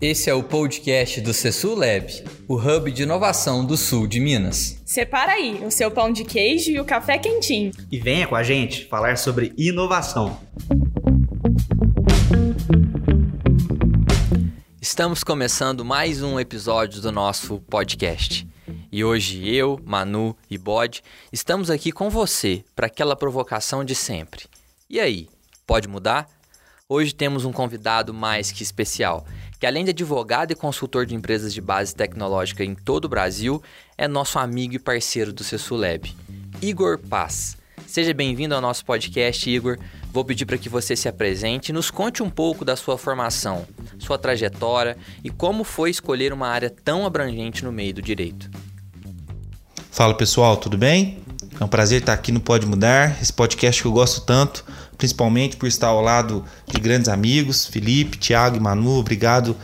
Esse é o podcast do Cesul Lab, o hub de inovação do sul de Minas. Separa aí o seu pão de queijo e o café quentinho. E venha com a gente falar sobre inovação. Estamos começando mais um episódio do nosso podcast. E hoje eu, Manu e Bode estamos aqui com você para aquela provocação de sempre. E aí, pode mudar? Hoje temos um convidado mais que especial que além de advogado e consultor de empresas de base tecnológica em todo o Brasil, é nosso amigo e parceiro do Cesulab, Igor Paz. Seja bem-vindo ao nosso podcast, Igor. Vou pedir para que você se apresente e nos conte um pouco da sua formação, sua trajetória e como foi escolher uma área tão abrangente no meio do direito. Fala pessoal, tudo bem? É um prazer estar aqui no Pode Mudar, esse podcast que eu gosto tanto principalmente por estar ao lado de grandes amigos, Felipe, Thiago e Manu, obrigado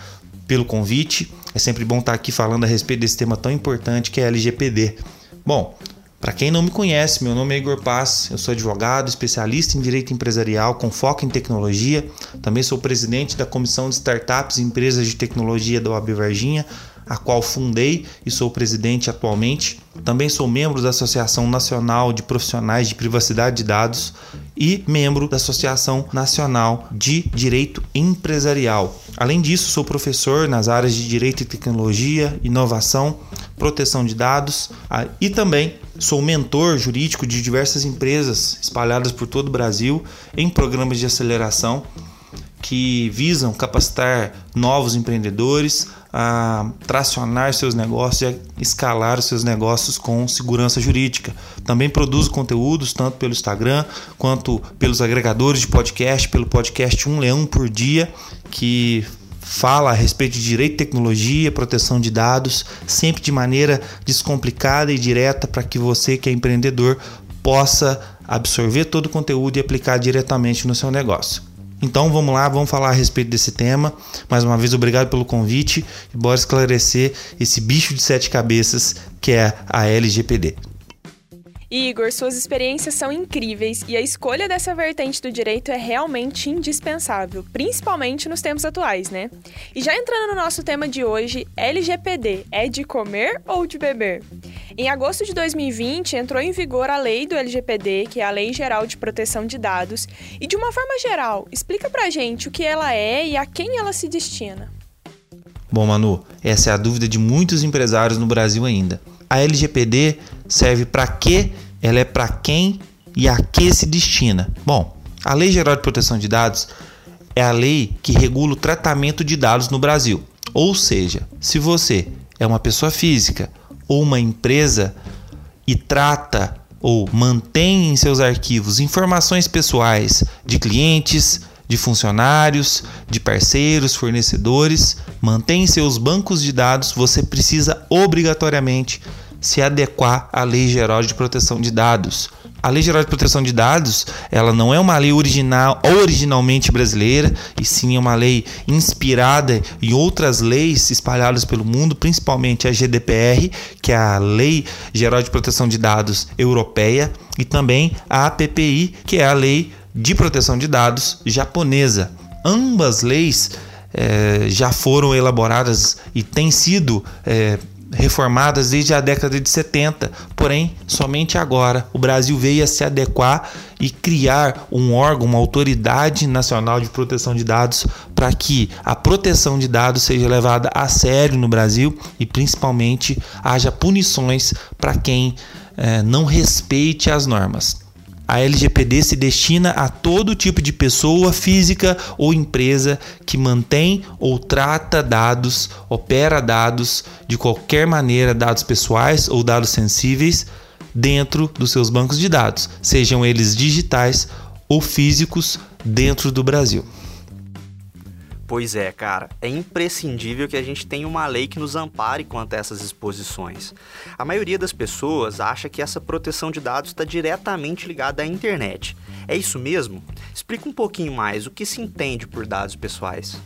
pelo convite. É sempre bom estar aqui falando a respeito desse tema tão importante que é LGPD. Bom, para quem não me conhece, meu nome é Igor Paz, eu sou advogado, especialista em direito empresarial com foco em tecnologia. Também sou presidente da Comissão de Startups e Empresas de Tecnologia da OAB Varginha, a qual fundei e sou presidente atualmente. Também sou membro da Associação Nacional de Profissionais de Privacidade de Dados e membro da Associação Nacional de Direito Empresarial. Além disso, sou professor nas áreas de Direito e Tecnologia, Inovação, Proteção de Dados ah, e também sou mentor jurídico de diversas empresas espalhadas por todo o Brasil em programas de aceleração que visam capacitar novos empreendedores a tracionar seus negócios e a escalar os seus negócios com segurança jurídica. Também produzo conteúdos tanto pelo Instagram quanto pelos agregadores de podcast, pelo podcast Um Leão por Dia, que fala a respeito de direito tecnologia, proteção de dados, sempre de maneira descomplicada e direta para que você que é empreendedor possa absorver todo o conteúdo e aplicar diretamente no seu negócio. Então vamos lá, vamos falar a respeito desse tema. Mais uma vez, obrigado pelo convite e bora esclarecer esse bicho de sete cabeças que é a LGPD. Igor, suas experiências são incríveis e a escolha dessa vertente do direito é realmente indispensável, principalmente nos tempos atuais, né? E já entrando no nosso tema de hoje, LGPD é de comer ou de beber? Em agosto de 2020, entrou em vigor a lei do LGPD, que é a Lei Geral de Proteção de Dados, e de uma forma geral, explica pra gente o que ela é e a quem ela se destina. Bom, Manu, essa é a dúvida de muitos empresários no Brasil ainda. A LGPD serve para quê? Ela é para quem e a que se destina? Bom, a Lei Geral de Proteção de Dados é a lei que regula o tratamento de dados no Brasil. Ou seja, se você é uma pessoa física ou uma empresa e trata ou mantém em seus arquivos informações pessoais de clientes, de funcionários, de parceiros, fornecedores, mantém seus bancos de dados, você precisa obrigatoriamente se adequar à Lei Geral de Proteção de Dados. A Lei Geral de Proteção de Dados, ela não é uma lei original, originalmente brasileira, e sim é uma lei inspirada em outras leis espalhadas pelo mundo, principalmente a GDPR, que é a Lei Geral de Proteção de Dados Europeia, e também a APPI, que é a Lei de Proteção de Dados japonesa. Ambas leis é, já foram elaboradas e têm sido é, reformadas desde a década de 70, porém, somente agora o Brasil veio a se adequar e criar um órgão, uma autoridade nacional de proteção de dados para que a proteção de dados seja levada a sério no Brasil e principalmente haja punições para quem é, não respeite as normas. A LGPD se destina a todo tipo de pessoa física ou empresa que mantém ou trata dados, opera dados de qualquer maneira, dados pessoais ou dados sensíveis, dentro dos seus bancos de dados, sejam eles digitais ou físicos, dentro do Brasil. Pois é, cara, é imprescindível que a gente tenha uma lei que nos ampare quanto a essas exposições. A maioria das pessoas acha que essa proteção de dados está diretamente ligada à internet. É isso mesmo? Explica um pouquinho mais o que se entende por dados pessoais.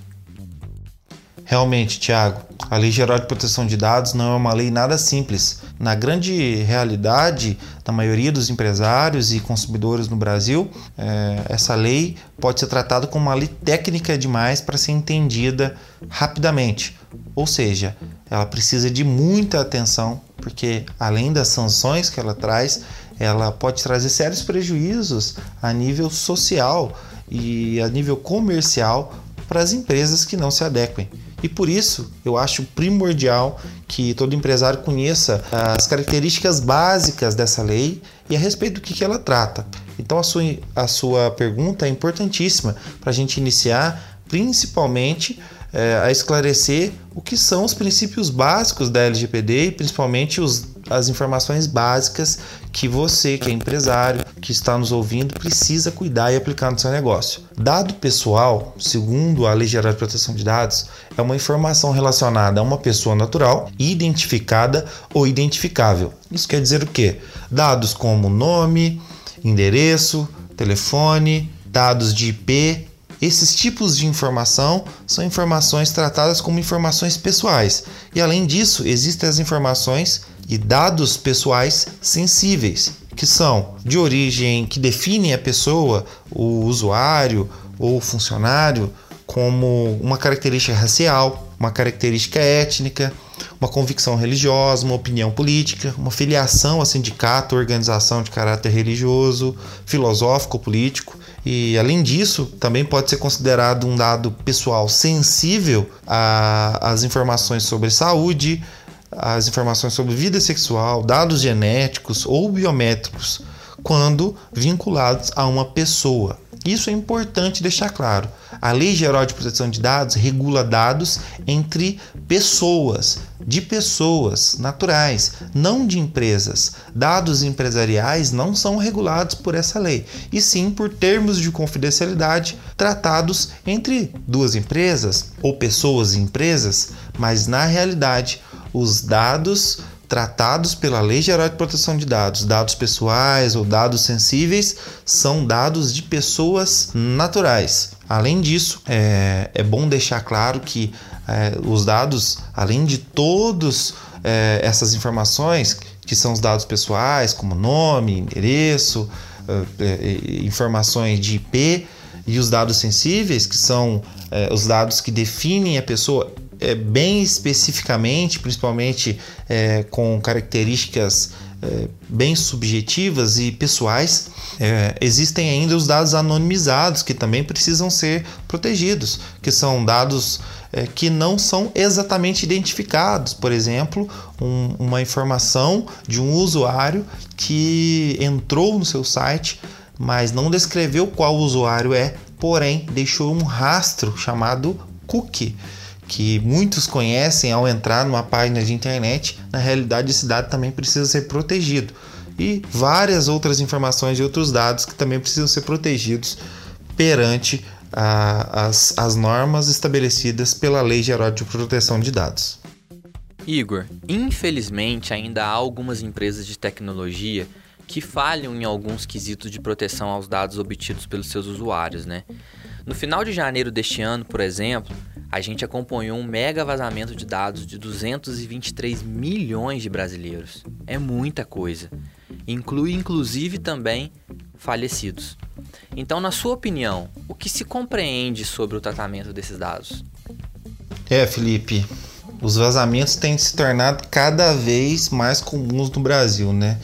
Realmente, Tiago, a Lei Geral de Proteção de Dados não é uma lei nada simples. Na grande realidade da maioria dos empresários e consumidores no Brasil, é, essa lei pode ser tratada como uma lei técnica demais para ser entendida rapidamente. Ou seja, ela precisa de muita atenção, porque além das sanções que ela traz, ela pode trazer sérios prejuízos a nível social e a nível comercial para as empresas que não se adequem. E por isso eu acho primordial que todo empresário conheça as características básicas dessa lei e a respeito do que, ela trata. Então a sua, a sua pergunta é importantíssima para a gente iniciar, principalmente é, a esclarecer o que são os princípios básicos da LGPD e principalmente os, as informações básicas que você, que é empresário, que está nos ouvindo, precisa cuidar e aplicar no seu negócio. Dado pessoal, segundo a Lei Geral de Proteção de Dados, é uma informação relacionada a uma pessoa natural, identificada ou identificável. Isso quer dizer o quê? Dados como nome, endereço, telefone, dados de IP, esses tipos de informação são informações tratadas como informações pessoais. E além disso, existem as informações e dados pessoais sensíveis, que são de origem que definem a pessoa, o usuário ou o funcionário como uma característica racial, uma característica étnica, uma convicção religiosa, uma opinião política, uma filiação a sindicato organização de caráter religioso, filosófico político. E além disso, também pode ser considerado um dado pessoal sensível às informações sobre saúde, as informações sobre vida sexual, dados genéticos ou biométricos, quando vinculados a uma pessoa. Isso é importante deixar claro. A Lei Geral de Proteção de Dados regula dados entre pessoas, de pessoas naturais, não de empresas. Dados empresariais não são regulados por essa lei, e sim por termos de confidencialidade tratados entre duas empresas ou pessoas e empresas, mas na realidade os dados tratados pela Lei Geral de Proteção de Dados, dados pessoais ou dados sensíveis, são dados de pessoas naturais. Além disso, é, é bom deixar claro que é, os dados, além de todas é, essas informações, que são os dados pessoais, como nome, endereço, é, é, informações de IP, e os dados sensíveis, que são é, os dados que definem a pessoa, é, bem especificamente, principalmente é, com características é, bem subjetivas e pessoais, é, existem ainda os dados anonimizados que também precisam ser protegidos, que são dados é, que não são exatamente identificados. Por exemplo, um, uma informação de um usuário que entrou no seu site, mas não descreveu qual usuário é, porém deixou um rastro chamado cookie que muitos conhecem ao entrar numa página de internet, na realidade esse dado também precisa ser protegido. E várias outras informações e outros dados que também precisam ser protegidos perante a, as, as normas estabelecidas pela Lei Geral de Proteção de Dados. Igor, infelizmente ainda há algumas empresas de tecnologia que falham em alguns quesitos de proteção aos dados obtidos pelos seus usuários, né? No final de janeiro deste ano, por exemplo, a gente acompanhou um mega vazamento de dados de 223 milhões de brasileiros. É muita coisa. Inclui inclusive também falecidos. Então, na sua opinião, o que se compreende sobre o tratamento desses dados? É, Felipe, os vazamentos têm se tornado cada vez mais comuns no Brasil, né?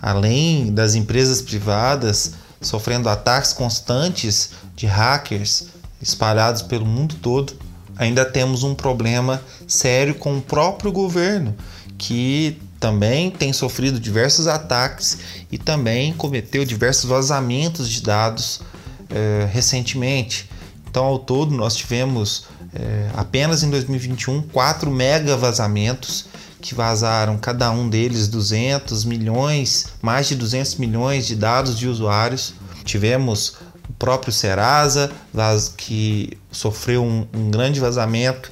Além das empresas privadas sofrendo ataques constantes de hackers espalhados pelo mundo todo, ainda temos um problema sério com o próprio governo, que também tem sofrido diversos ataques e também cometeu diversos vazamentos de dados eh, recentemente. Então, ao todo, nós tivemos eh, apenas em 2021 quatro mega vazamentos que vazaram cada um deles 200 milhões, mais de 200 milhões de dados de usuários. Tivemos o próprio Serasa, que sofreu um, um grande vazamento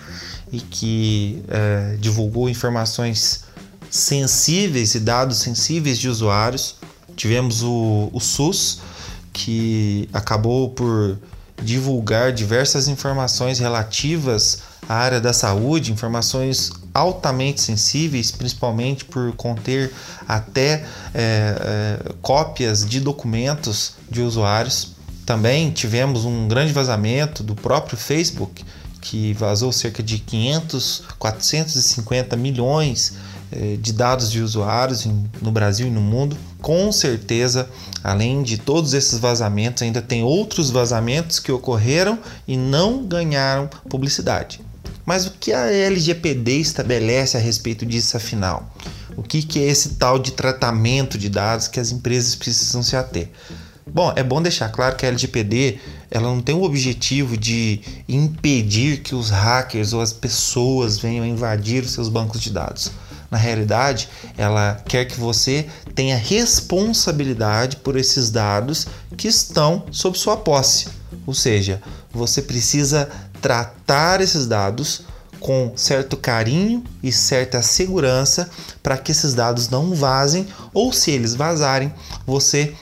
e que é, divulgou informações sensíveis e dados sensíveis de usuários. Tivemos o, o SUS, que acabou por divulgar diversas informações relativas à área da saúde, informações altamente sensíveis, principalmente por conter até é, é, cópias de documentos de usuários. Também tivemos um grande vazamento do próprio Facebook, que vazou cerca de 500, 450 milhões é, de dados de usuários no Brasil e no mundo. Com certeza, além de todos esses vazamentos, ainda tem outros vazamentos que ocorreram e não ganharam publicidade. Mas o que a LGPD estabelece a respeito disso afinal? O que, que é esse tal de tratamento de dados que as empresas precisam se ater? Bom, é bom deixar claro que a LGPD ela não tem o objetivo de impedir que os hackers ou as pessoas venham invadir os seus bancos de dados. Na realidade, ela quer que você tenha responsabilidade por esses dados que estão sob sua posse. Ou seja, você precisa tratar esses dados com certo carinho e certa segurança para que esses dados não vazem ou se eles vazarem, você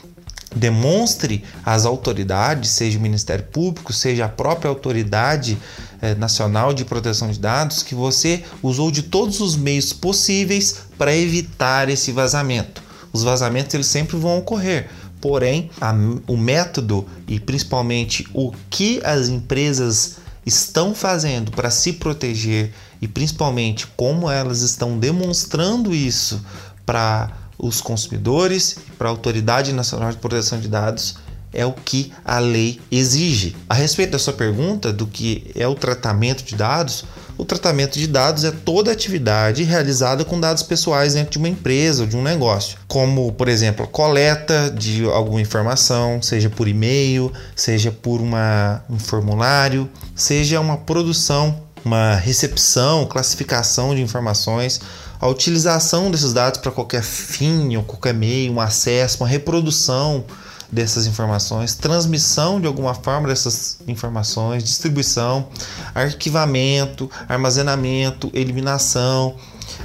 demonstre às autoridades, seja o Ministério Público, seja a própria autoridade eh, nacional de proteção de dados, que você usou de todos os meios possíveis para evitar esse vazamento. Os vazamentos eles sempre vão ocorrer, porém a, o método e principalmente o que as empresas estão fazendo para se proteger e principalmente como elas estão demonstrando isso para os consumidores e para a Autoridade Nacional de Proteção de Dados é o que a lei exige. A respeito da sua pergunta do que é o tratamento de dados, o tratamento de dados é toda atividade realizada com dados pessoais dentro de uma empresa ou de um negócio, como, por exemplo, coleta de alguma informação, seja por e-mail, seja por uma, um formulário, seja uma produção, uma recepção, classificação de informações, a utilização desses dados para qualquer fim ou qualquer meio, um acesso, uma reprodução dessas informações, transmissão de alguma forma dessas informações, distribuição, arquivamento, armazenamento, eliminação,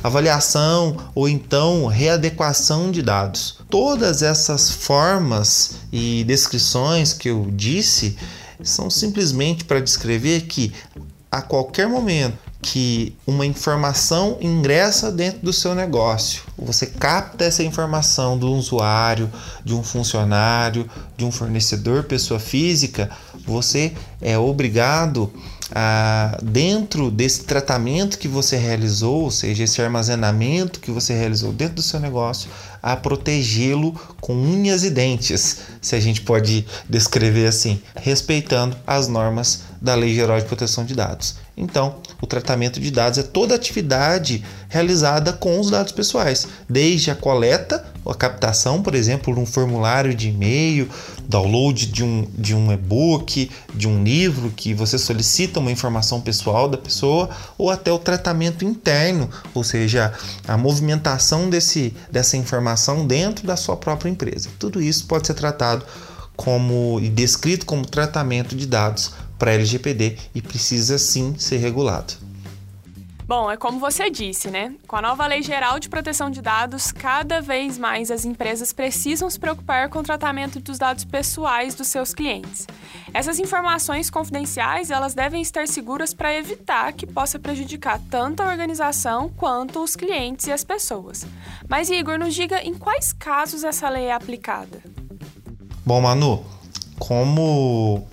avaliação ou então readequação de dados. Todas essas formas e descrições que eu disse são simplesmente para descrever que a qualquer momento que uma informação ingressa dentro do seu negócio. Você capta essa informação do usuário, de um funcionário, de um fornecedor, pessoa física, você é obrigado a, dentro desse tratamento que você realizou, ou seja, esse armazenamento que você realizou dentro do seu negócio, a protegê-lo com unhas e dentes, se a gente pode descrever assim, respeitando as normas da Lei Geral de Proteção de Dados. Então, o tratamento de dados é toda atividade realizada com os dados pessoais, desde a coleta, a captação, por exemplo, de um formulário de e-mail, download de um, de um e-book, de um livro que você solicita uma informação pessoal da pessoa, ou até o tratamento interno, ou seja, a movimentação desse, dessa informação dentro da sua própria empresa. Tudo isso pode ser tratado como e descrito como tratamento de dados para LGPD e precisa sim ser regulado. Bom, é como você disse, né? Com a nova Lei Geral de Proteção de Dados, cada vez mais as empresas precisam se preocupar com o tratamento dos dados pessoais dos seus clientes. Essas informações confidenciais, elas devem estar seguras para evitar que possa prejudicar tanto a organização quanto os clientes e as pessoas. Mas Igor, nos diga em quais casos essa lei é aplicada? Bom, Manu, como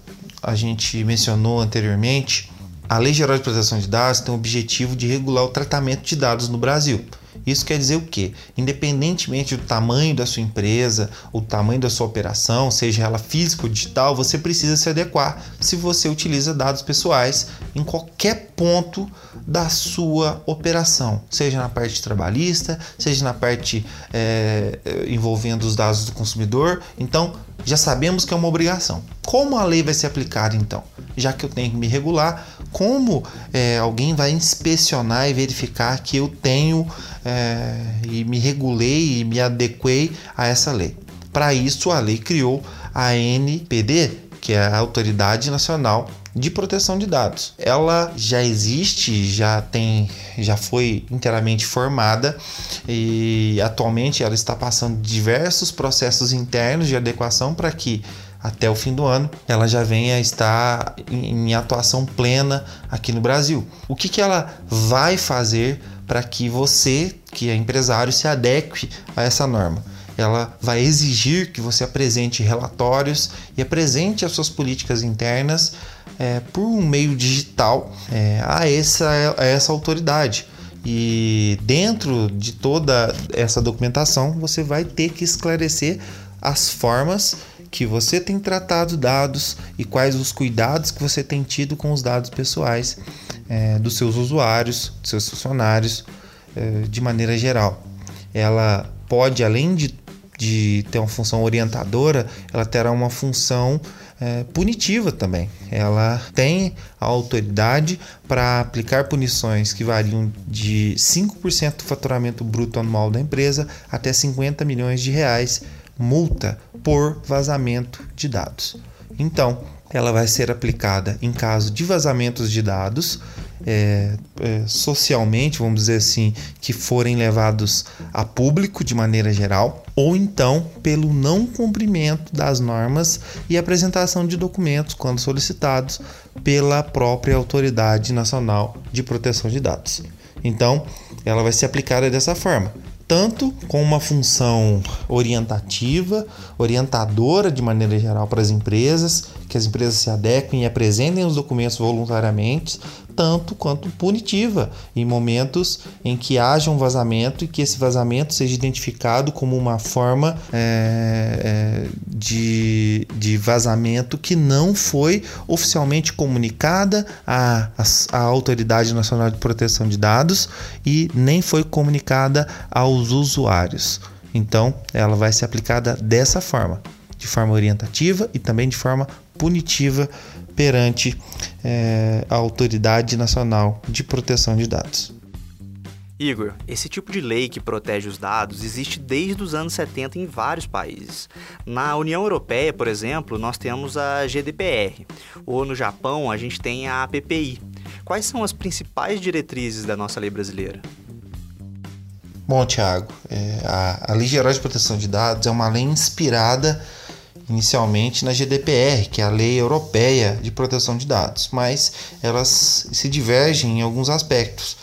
a gente mencionou anteriormente, a Lei Geral de Proteção de Dados tem o objetivo de regular o tratamento de dados no Brasil. Isso quer dizer o quê? Independentemente do tamanho da sua empresa, o tamanho da sua operação, seja ela física ou digital, você precisa se adequar se você utiliza dados pessoais em qualquer ponto da sua operação, seja na parte trabalhista, seja na parte é, envolvendo os dados do consumidor. Então, já sabemos que é uma obrigação. Como a lei vai ser aplicada então? Já que eu tenho que me regular, como é, alguém vai inspecionar e verificar que eu tenho é, e me regulei e me adequei a essa lei? Para isso, a lei criou a NPD, que é a Autoridade Nacional de Proteção de Dados. Ela já existe, já tem, já foi inteiramente formada e atualmente ela está passando diversos processos internos de adequação para que até o fim do ano, ela já venha estar em, em atuação plena aqui no Brasil. O que, que ela vai fazer para que você, que é empresário, se adeque a essa norma? ela vai exigir que você apresente relatórios e apresente as suas políticas internas é, por um meio digital é, a, essa, a essa autoridade. E dentro de toda essa documentação, você vai ter que esclarecer as formas que você tem tratado dados e quais os cuidados que você tem tido com os dados pessoais é, dos seus usuários, dos seus funcionários, é, de maneira geral. Ela pode, além de, de ter uma função orientadora, ela terá uma função é, punitiva também. Ela tem a autoridade para aplicar punições que variam de 5% do faturamento bruto anual da empresa até 50 milhões de reais multa por vazamento de dados. Então, ela vai ser aplicada em caso de vazamentos de dados, é, é, socialmente, vamos dizer assim, que forem levados a público de maneira geral, ou então pelo não cumprimento das normas e apresentação de documentos quando solicitados pela própria Autoridade Nacional de Proteção de Dados. Então, ela vai ser aplicada dessa forma tanto com uma função orientativa, orientadora de maneira geral para as empresas, que as empresas se adequem e apresentem os documentos voluntariamente, tanto quanto punitiva em momentos em que haja um vazamento e que esse vazamento seja identificado como uma forma é, é, de, de vazamento que não foi oficialmente comunicada à, à Autoridade Nacional de Proteção de Dados e nem foi comunicada aos usuários. Então, ela vai ser aplicada dessa forma, de forma orientativa e também de forma punitiva perante é, a Autoridade Nacional de Proteção de Dados. Igor, esse tipo de lei que protege os dados existe desde os anos 70 em vários países. Na União Europeia, por exemplo, nós temos a GDPR, ou no Japão a gente tem a APPI. Quais são as principais diretrizes da nossa lei brasileira? Bom, Tiago, é, a, a Lei Geral de Proteção de Dados é uma lei inspirada inicialmente na GDPR, que é a Lei Europeia de Proteção de Dados, mas elas se divergem em alguns aspectos.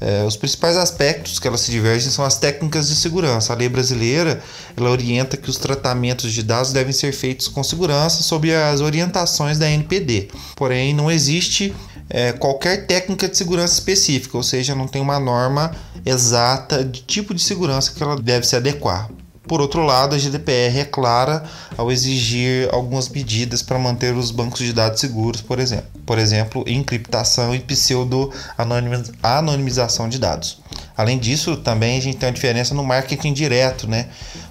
É, os principais aspectos que elas se divergem são as técnicas de segurança. A lei brasileira ela orienta que os tratamentos de dados devem ser feitos com segurança sob as orientações da NPD. Porém, não existe é, qualquer técnica de segurança específica, ou seja, não tem uma norma exata de tipo de segurança que ela deve se adequar. Por outro lado, a GDPR é clara ao exigir algumas medidas para manter os bancos de dados seguros, por exemplo, por exemplo, encriptação e pseudo-anonimização de dados. Além disso, também a gente tem uma diferença no marketing direto, né?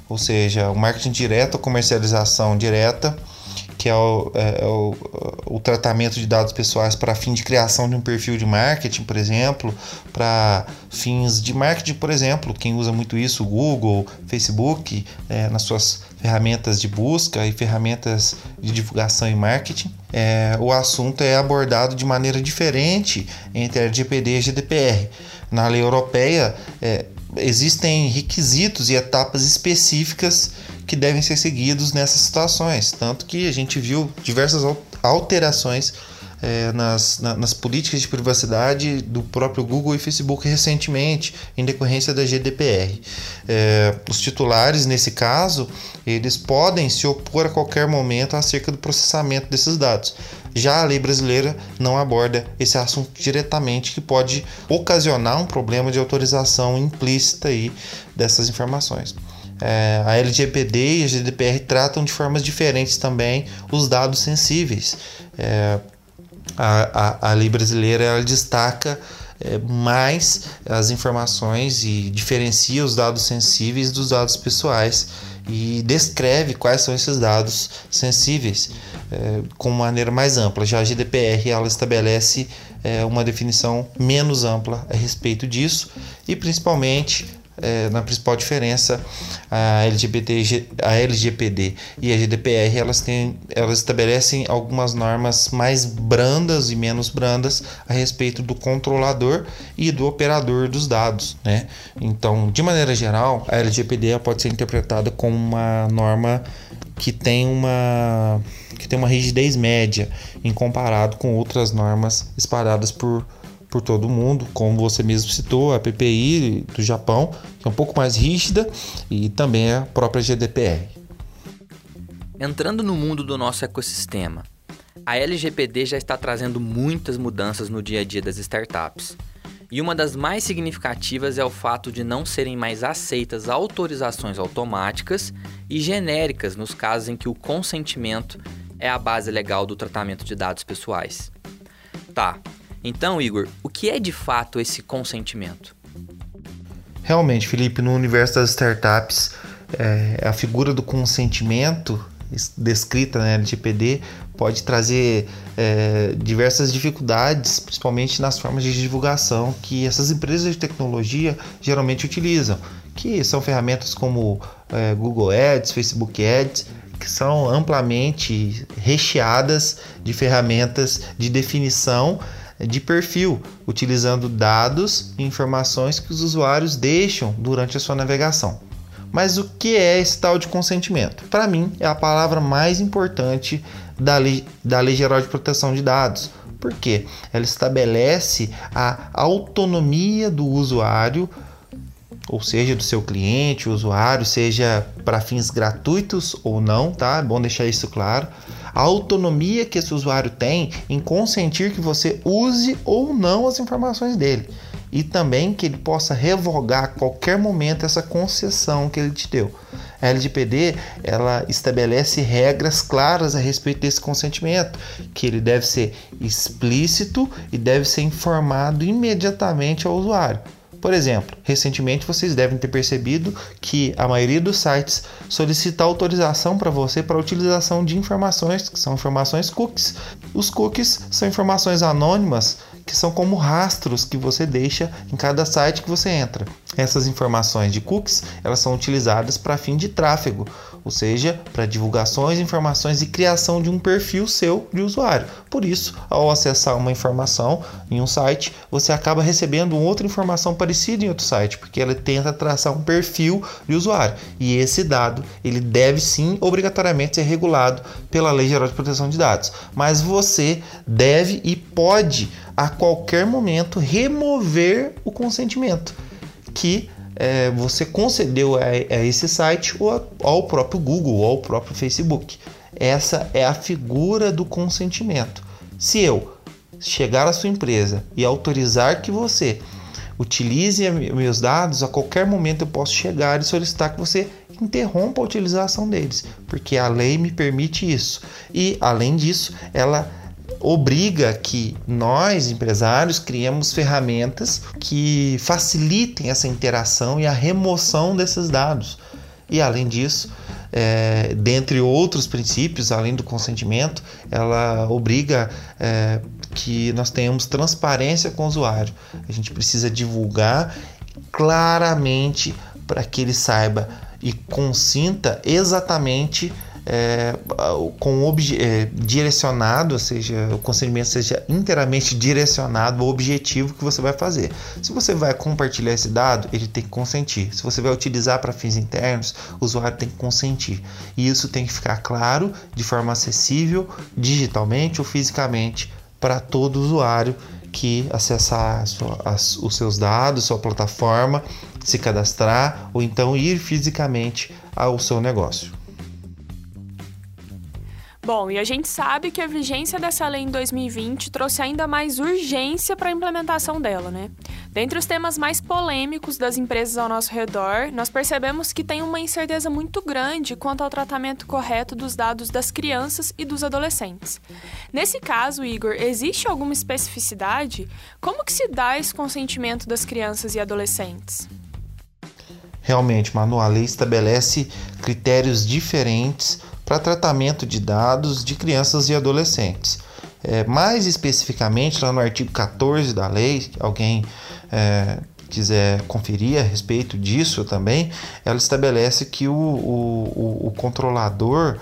Ou seja, o marketing direto, a comercialização direta, que é o, é, é o, o, tratamento de dados pessoais para fim de criação de um perfil de marketing, por exemplo, para fins de marketing, por exemplo, quem usa muito isso, Google, Facebook, é, nas suas ferramentas de busca e ferramentas de divulgação e marketing. É, o assunto é abordado de maneira diferente entre a e a GDPR. Na lei europeia, é, existem requisitos e etapas específicas que devem ser seguidos nessas situações. Tanto que a gente viu diversas alterações é, nas, na, nas políticas de privacidade do próprio Google e Facebook recentemente, em decorrência da GDPR. É, os titulares, nesse caso, eles podem se opor a qualquer momento acerca do processamento desses dados. Já a lei brasileira não aborda esse assunto diretamente, que pode ocasionar um problema de autorização implícita aí dessas informações. É, a LGPD e a GDPR tratam de formas diferentes também os dados sensíveis. É, a, a, a, lei brasileira ela destaca é, mais as informações e diferencia os dados sensíveis dos dados pessoais e descreve quais são esses dados sensíveis é, com maneira mais ampla. Já a GDPR ela estabelece é, uma definição menos ampla a respeito disso e principalmente é, na principal diferença, a, LGBT, a LGPD e a GDPR elas, têm, elas estabelecem algumas normas mais brandas e menos brandas a respeito do controlador e do operador dos dados. Né? Então, de maneira geral, a LGPD pode ser interpretada como uma norma que tem uma que tem uma rigidez média em comparado com outras normas espalhadas por, por todo mundo, como você mesmo citou, a PPI do Japão, que é um pouco mais rígida, e também a própria GDPR. Entrando no mundo do nosso ecossistema, a LGPD já está trazendo muitas mudanças no dia a dia das startups. E uma das mais significativas é o fato de não serem mais aceitas autorizações automáticas e genéricas nos casos em que o consentimento é a base legal do tratamento de dados pessoais. Tá, então, Igor, o que é de fato esse consentimento? Realmente, Felipe, no universo das startups, é, a figura do consentimento descrita na LGPD pode trazer é, diversas dificuldades, principalmente nas formas de divulgação que essas empresas de tecnologia geralmente utilizam, que são ferramentas como é, Google Ads, Facebook Ads, que são amplamente recheadas de ferramentas de definição de perfil, utilizando dados e informações que os usuários deixam durante a sua navegação. Mas o que é esse tal de consentimento? Para mim, é a palavra mais importante da Lei, da Lei Geral de Proteção de Dados. Por quê? Ela estabelece a autonomia do usuário, ou seja, do seu cliente, usuário, seja para fins gratuitos ou não, tá? É bom deixar isso claro. A autonomia que esse usuário tem em consentir que você use ou não as informações dele e também que ele possa revogar a qualquer momento essa concessão que ele te deu. A LGPD ela estabelece regras claras a respeito desse consentimento, que ele deve ser explícito e deve ser informado imediatamente ao usuário. Por exemplo, recentemente vocês devem ter percebido que a maioria dos sites solicita autorização para você para a utilização de informações que são informações cookies. Os cookies são informações anônimas que são como rastros que você deixa em cada site que você entra. Essas informações de cookies, elas são utilizadas para fim de tráfego, ou seja, para divulgações, informações e criação de um perfil seu de usuário. Por isso, ao acessar uma informação em um site, você acaba recebendo outra informação parecida em outro site, porque ela tenta traçar um perfil de usuário. E esse dado, ele deve sim obrigatoriamente ser regulado pela Lei Geral de Proteção de Dados. Mas você deve e pode a qualquer momento remover o consentimento que é, você concedeu a, a, esse site ou ao próprio Google ou ao próprio Facebook. Essa é a figura do consentimento. Se eu chegar à sua empresa e autorizar que você utilize meus dados, a qualquer momento eu posso chegar e solicitar que você interrompa a utilização deles, porque a lei me permite isso. E além disso, ela obriga que nós, empresários, criemos ferramentas que facilitem essa interação e a remoção desses dados. E além disso, é, dentre outros princípios, além do consentimento, ela obriga é, que nós tenhamos transparência com o usuário. A gente precisa divulgar claramente para que ele saiba e consinta exatamente é, com é, direcionado, ou seja, o consentimento seja inteiramente direcionado ao objetivo que você vai fazer. Se você vai compartilhar esse dado, ele tem que consentir. Se você vai utilizar para fins internos, o usuário tem que consentir. E isso tem que ficar claro, de forma acessível, digitalmente ou fisicamente, para todo usuário que acessar sua, as, os seus dados, sua plataforma, se cadastrar ou então ir fisicamente ao seu negócio. Bom, e a gente sabe que a vigência dessa lei em 2020 trouxe ainda mais urgência para a implementação dela, né? Dentre os temas mais polêmicos das empresas ao nosso redor, nós percebemos que tem uma incerteza muito grande quanto ao tratamento correto dos dados das crianças e dos adolescentes. Nesse caso, Igor, existe alguma especificidade? Como que se dá esse consentimento das crianças e adolescentes? Realmente, Manu, a lei estabelece critérios diferentes para tratamento de dados de crianças e adolescentes. É, mais especificamente, lá no artigo 14 da lei, alguém é, quiser conferir a respeito disso também, ela estabelece que o, o, o controlador,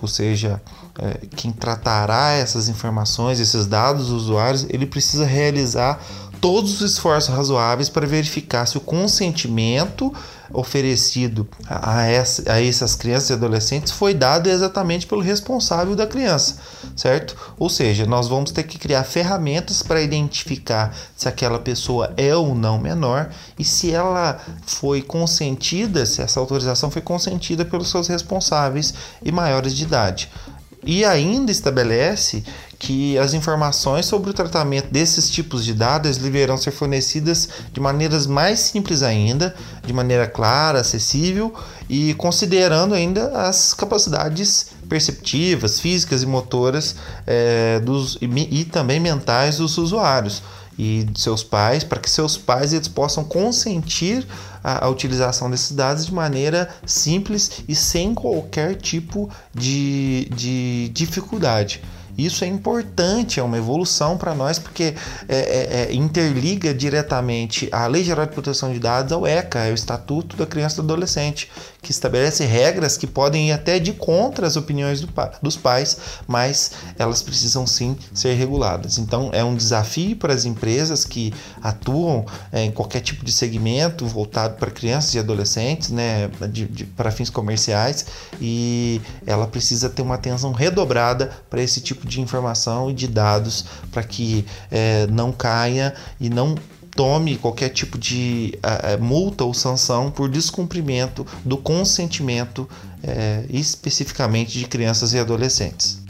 ou seja, é, quem tratará essas informações, esses dados dos usuários, ele precisa realizar todos os esforços razoáveis para verificar se o consentimento oferecido a, essa, a essas crianças e adolescentes foi dado exatamente pelo responsável da criança, certo? Ou seja, nós vamos ter que criar ferramentas para identificar se aquela pessoa é ou não menor e se ela foi consentida, se essa autorização foi consentida pelos seus responsáveis e maiores de idade. E ainda estabelece que as informações sobre o tratamento desses tipos de dados deverão ser fornecidas de maneiras mais simples ainda, de maneira clara, acessível e considerando ainda as capacidades perceptivas, físicas e motoras é, dos, e, e também mentais dos usuários e de seus pais, para que seus pais eles possam consentir a, a, utilização desses dados de maneira simples e sem qualquer tipo de, de dificuldade. Isso é importante, é uma evolução para nós, porque é, é, é, interliga diretamente a Lei Geral de Proteção de Dados ao ECA, é o Estatuto da Criança e do Adolescente, que estabelece regras que podem ir até de contra as opiniões do, dos pais, mas elas precisam sim ser reguladas. Então, é um desafio para as empresas que atuam é, em qualquer tipo de segmento voltado para crianças e adolescentes, né, de, de, para fins comerciais, e ela precisa ter uma atenção redobrada para esse tipo de informação e de dados para que é, não caia e não tome qualquer tipo de uh, multa ou sanção por descumprimento do consentimento uh, especificamente de crianças e adolescentes.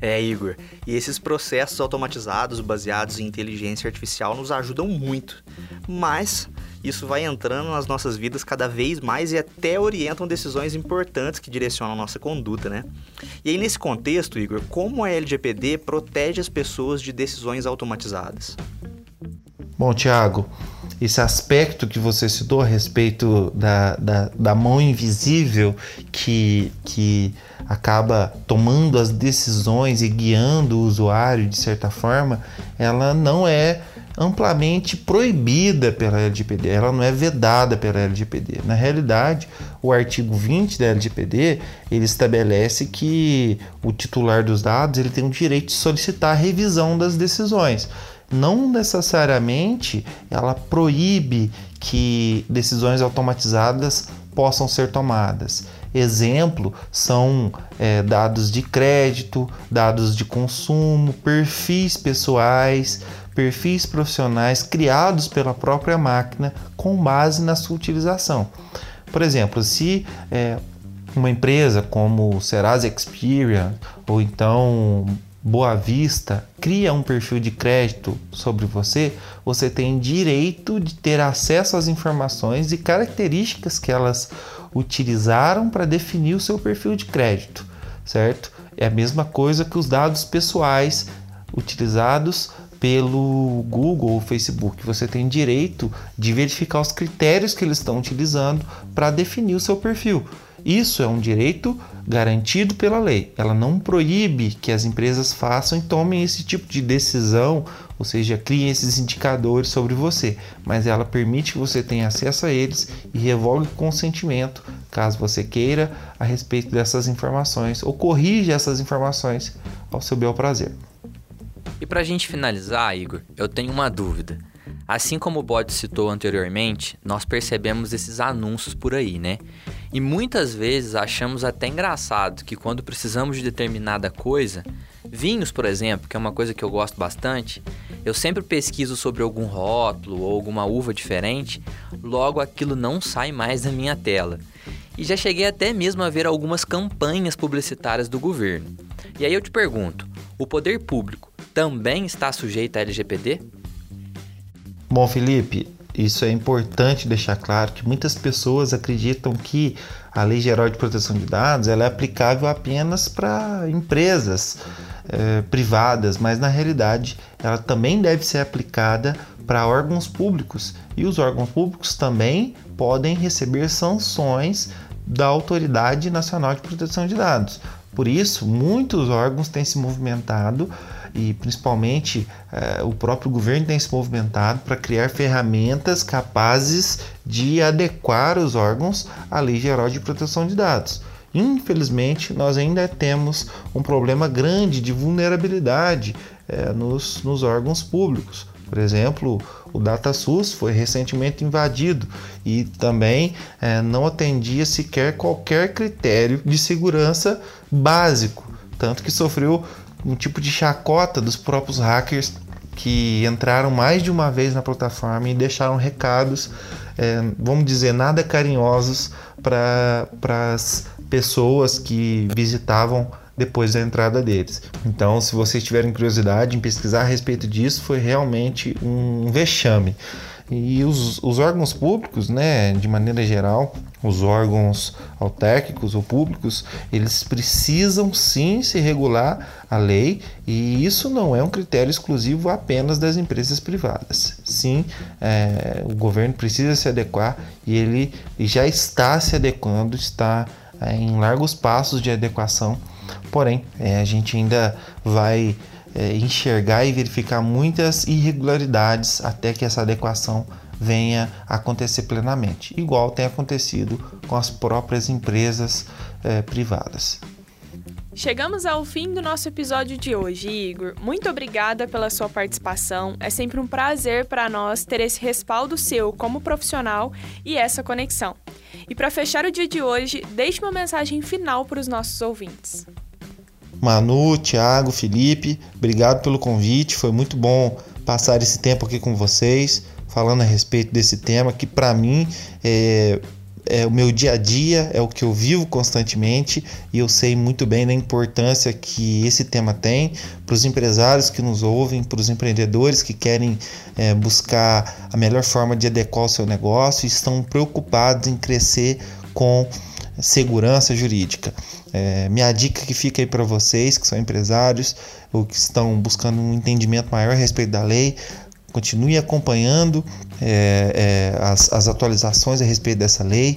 É, Igor. E esses processos automatizados baseados em inteligência artificial nos ajudam muito. Mas isso vai entrando nas nossas vidas cada vez mais e até orientam decisões importantes que direcionam a nossa conduta, né? E aí, nesse contexto, Igor, como a LGPD protege as pessoas de decisões automatizadas? Bom, Tiago, esse aspecto que você citou a respeito da, da, da mão invisível que, que acaba tomando as decisões e guiando o usuário de certa forma, ela não é amplamente proibida pela LGPD, ela não é vedada pela LGPD. Na realidade, o artigo 20 da LGPD, ele estabelece que o titular dos dados, ele tem o direito de solicitar a revisão das decisões. Não necessariamente ela proíbe que decisões automatizadas possam ser tomadas. Exemplo são é, dados de crédito, dados de consumo, perfis pessoais, perfis profissionais criados pela própria máquina com base na sua utilização. Por exemplo, se é, uma empresa como Serasa Experian ou então Boa Vista cria um perfil de crédito sobre você, você tem direito de ter acesso às informações e características que elas utilizaram para definir o seu perfil de crédito, certo? É a mesma coisa que os dados pessoais utilizados pelo Google ou Facebook. Você tem direito de verificar os critérios que eles estão utilizando para definir o seu perfil. Isso é um direito garantido pela lei. Ela não proíbe que as empresas façam e tomem esse tipo de decisão, ou seja, criem esses indicadores sobre você, mas ela permite que você tenha acesso a eles e revogue o consentimento, caso você queira, a respeito dessas informações, ou corrija essas informações ao seu bel prazer. E para a gente finalizar, Igor, eu tenho uma dúvida. Assim como o Bode citou anteriormente, nós percebemos esses anúncios por aí, né? E muitas vezes achamos até engraçado que quando precisamos de determinada coisa, vinhos, por exemplo, que é uma coisa que eu gosto bastante, eu sempre pesquiso sobre algum rótulo ou alguma uva diferente, logo aquilo não sai mais da minha tela. E já cheguei até mesmo a ver algumas campanhas publicitárias do governo. E aí eu te pergunto: o poder público também está sujeito à LGPD? Bom, Felipe, isso é importante deixar claro que muitas pessoas acreditam que a Lei Geral de Proteção de Dados ela é aplicável apenas para empresas é, privadas, mas na realidade ela também deve ser aplicada para órgãos públicos e os órgãos públicos também podem receber sanções da Autoridade Nacional de Proteção de Dados. Por isso, muitos órgãos têm se movimentado e principalmente eh, o próprio governo tem se movimentado para criar ferramentas capazes de adequar os órgãos à Lei Geral de Proteção de Dados. Infelizmente, nós ainda temos um problema grande de vulnerabilidade eh, nos, nos órgãos públicos. Por exemplo, o DataSUS foi recentemente invadido e também é, não atendia sequer qualquer critério de segurança básico, tanto que sofreu um tipo de chacota dos próprios hackers que entraram mais de uma vez na plataforma e deixaram recados, é, vamos dizer, nada carinhosos para as pessoas que visitavam depois da entrada deles. Então, se vocês tiverem curiosidade em pesquisar a respeito disso, foi realmente um vexame. E os, os órgãos públicos, né, de maneira geral, os órgãos autárquicos ou públicos, eles precisam sim se regular a lei e isso não é um critério exclusivo apenas das empresas privadas. Sim, é, o governo precisa se adequar e ele já está se adequando, está é, em largos passos de adequação, porém é, a gente ainda vai é, enxergar e verificar muitas irregularidades até que essa adequação venha acontecer plenamente, igual tem acontecido com as próprias empresas é, privadas. Chegamos ao fim do nosso episódio de hoje, Igor. Muito obrigada pela sua participação. É sempre um prazer para nós ter esse respaldo seu como profissional e essa conexão. E para fechar o dia de hoje, deixe uma mensagem final para os nossos ouvintes. Manu, Thiago, Felipe, obrigado pelo convite. Foi muito bom passar esse tempo aqui com vocês, falando a respeito desse tema que para mim é, é o meu dia a dia, é o que eu vivo constantemente e eu sei muito bem da importância que esse tema tem para os empresários que nos ouvem, para os empreendedores que querem é, buscar a melhor forma de adequar o seu negócio e estão preocupados em crescer com segurança jurídica. É, minha dica que fica aí para vocês que são empresários ou que estão buscando um entendimento maior a respeito da lei, continue acompanhando é, é, as, as atualizações a respeito dessa lei.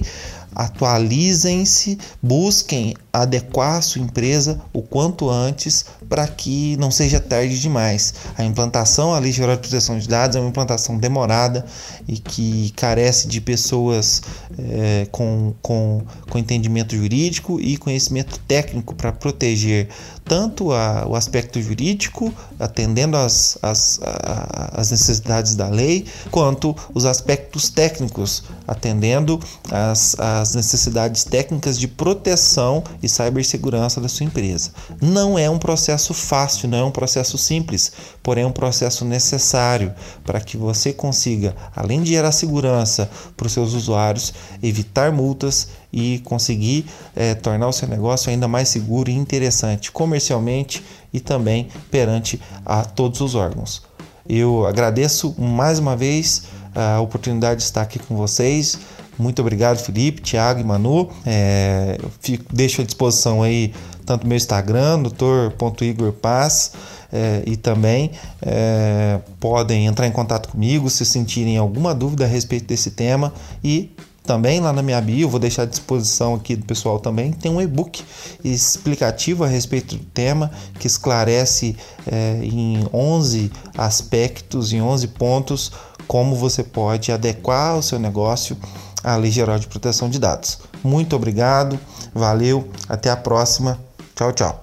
Atualizem-se, busquem adequar a sua empresa o quanto antes para que não seja tarde demais. A implantação à Lei Geral de Proteção de Dados é uma implantação demorada e que carece de pessoas é, com, com, com entendimento jurídico e conhecimento técnico para proteger tanto a, o aspecto jurídico, atendendo às as, as, as necessidades da lei, quanto os aspectos técnicos, atendendo às as necessidades técnicas de proteção e cibersegurança da sua empresa. Não é um processo fácil, não é um processo simples, porém é um processo necessário para que você consiga, além de gerar segurança para os seus usuários, evitar multas e conseguir é, tornar o seu negócio ainda mais seguro e interessante comercialmente e também perante a todos os órgãos. Eu agradeço mais uma vez a oportunidade de estar aqui com vocês. Muito obrigado, Felipe, Thiago e Manu. É, fico, deixo à disposição aí tanto meu Instagram, doutor.igorpaz, é, e também é, podem entrar em contato comigo se sentirem alguma dúvida a respeito desse tema e também lá na minha bio, vou deixar à disposição aqui do pessoal também, tem um e-book explicativo a respeito do tema que esclarece é, em 11 aspectos, em 11 pontos, como você pode adequar o seu negócio à Lei Geral de Proteção de Dados. Muito obrigado, valeu, até a próxima. Tchau, tchau.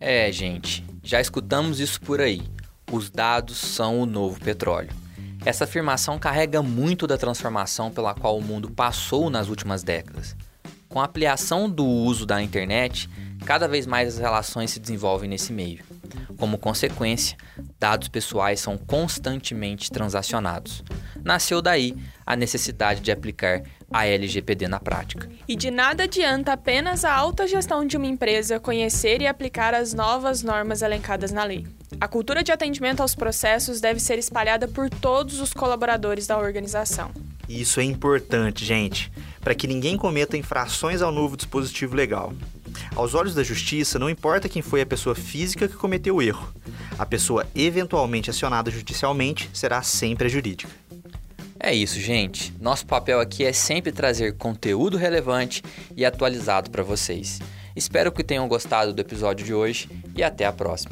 É, gente, já escutamos isso por aí. Os dados são o novo petróleo. Essa afirmação carrega muito da transformação pela qual o mundo passou nas últimas décadas. Com a ampliação do uso da internet, cada vez mais as relações se desenvolvem nesse meio. Como consequência, dados pessoais são constantemente transacionados. Nasceu daí a necessidade de aplicar a LGPD na prática. E de nada adianta apenas a alta gestão de uma empresa conhecer e aplicar as novas normas elencadas na lei. A cultura de atendimento aos processos deve ser espalhada por todos os colaboradores da organização. Isso é importante, gente, para que ninguém cometa infrações ao novo dispositivo legal. Aos olhos da justiça, não importa quem foi a pessoa física que cometeu o erro, a pessoa eventualmente acionada judicialmente será sempre a jurídica. É isso, gente. Nosso papel aqui é sempre trazer conteúdo relevante e atualizado para vocês. Espero que tenham gostado do episódio de hoje e até a próxima.